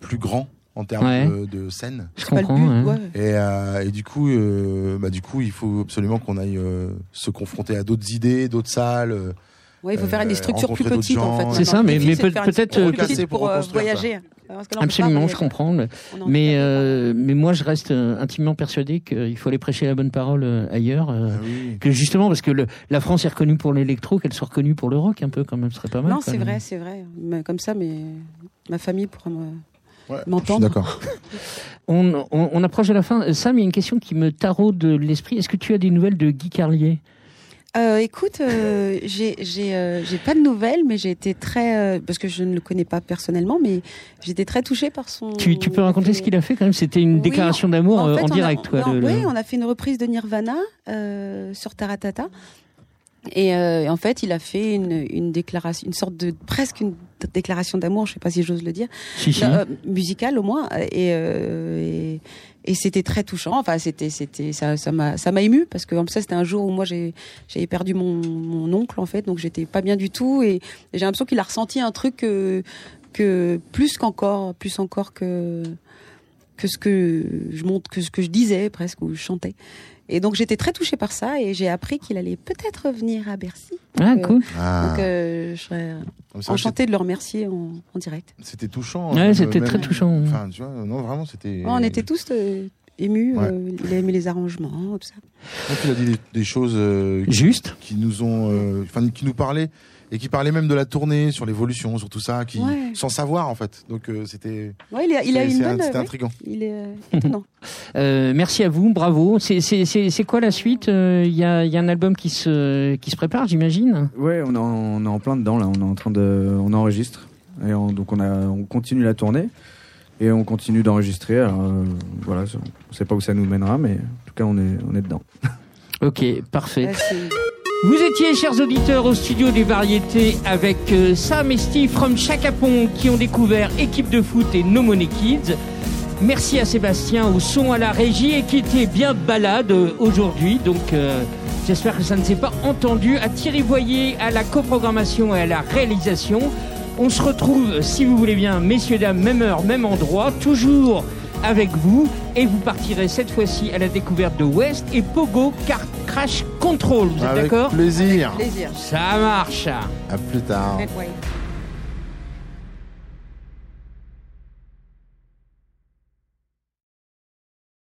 plus grand en termes Ouais. de, de scène. Je C'est pas le comprends, but, ouais. ouais. Et, euh, et du coup, euh, bah, du coup, il faut absolument qu'on aille euh, se confronter à d'autres idées, d'autres salles. euh, Ouais, il faut faire euh, des structures plus petites, en fait. C'est ça, mais- mais peut- peut-être, euh, plus petite casser pour pour euh, voyager. Peut Absolument, je comprends. Mais, euh, mais moi, je reste intimement persuadé qu'il faut aller prêcher la bonne parole ailleurs. euh, Ah Que justement, parce que le, la France est reconnue pour l'électro, qu'elle soit reconnue pour le rock un peu, quand même, ce serait pas mal. Non, c'est vrai, c'est vrai. Comme ça, mais ma famille pourra me Ouais, m'entendre. je suis d'accord. On, on, on approche de la fin. Euh, Sam, il y a une question qui me taraude de l'esprit. Est-ce que tu as des nouvelles de Guy Carlier? Euh, écoute, euh, j'ai j'ai euh, j'ai pas de nouvelles, mais j'ai été très euh, parce que je ne le connais pas personnellement, mais j'étais très touchée par son. tu, tu peux raconter ce qu'il a fait quand même C'était une Oui, déclaration d'amour en fait, en on a- direct. quoi, non, le- le- Oui, on a fait une reprise de Nirvana euh, sur Taratata. Et euh, en fait, il a fait une, une déclaration, une sorte de presque une déclaration d'amour, je sais pas si j'ose le dire. Euh, musicale au moins. Et, euh, et, et c'était très touchant. Enfin, c'était, c'était, ça, ça m'a, ça m'a ému parce que comme ça, c'était un jour où moi j'ai, j'avais perdu mon, mon oncle en fait, donc j'étais pas bien du tout. Et, et j'ai l'impression qu'il a ressenti un truc que, que plus qu'encore, plus encore que que ce que je montre, que ce que je disais presque ou je chantais. Et donc j'étais très touchée par ça et j'ai appris qu'il allait peut-être venir à Bercy. Ah, Donc, cool. euh, Ah. Donc euh, je serais enchantée de le remercier en, en direct. C'était touchant. Ouais, c'était très touchant. Enfin, tu vois, non, vraiment, c'était. Oh, on était tous euh, émus. Ouais. euh, il a aimé les arrangements, tout ça. Donc, il a dit des, des choses euh, qui- Juste. qui nous ont, euh, enfin, qui nous parlaient et qui parlaient même de la tournée, sur l'évolution, sur tout ça, qui, Ouais. sans savoir en fait. Donc euh, c'était. Ouais, il a, il a une bonne. C'était ouais, intriguant. il est euh, étonnant. Euh, merci à vous, bravo. C'est- quoi la suite Euh, Il y, a, il y a un album qui se, qui se prépare, j'imagine? Ouais, on est, en, on est en plein dedans là. On est en train de, on enregistre et on- donc on a, on continue la tournée et on continue d'enregistrer. Euh, voilà, on sait pas où ça nous mènera, mais en tout cas on est, on est dedans. Ok, parfait. C'est- Vous étiez, chers auditeurs, au studio des variétés avec euh, Sam et Steve from Chacapon qui ont découvert Équipe de foot et No Money Kids. Merci à Sébastien au son à la régie et qui était bien balade euh, aujourd'hui. Donc euh, j'espère que ça ne s'est pas entendu. À Thierry Voyer à la coprogrammation et à la réalisation. On se retrouve, si vous voulez bien, messieurs, dames, même heure, même endroit, toujours avec vous. Et vous partirez cette fois-ci à la découverte de West et Pogo Car Crash Control. Vous êtes d'accord? plaisir. Plaisir. Ça marche. À plus tard.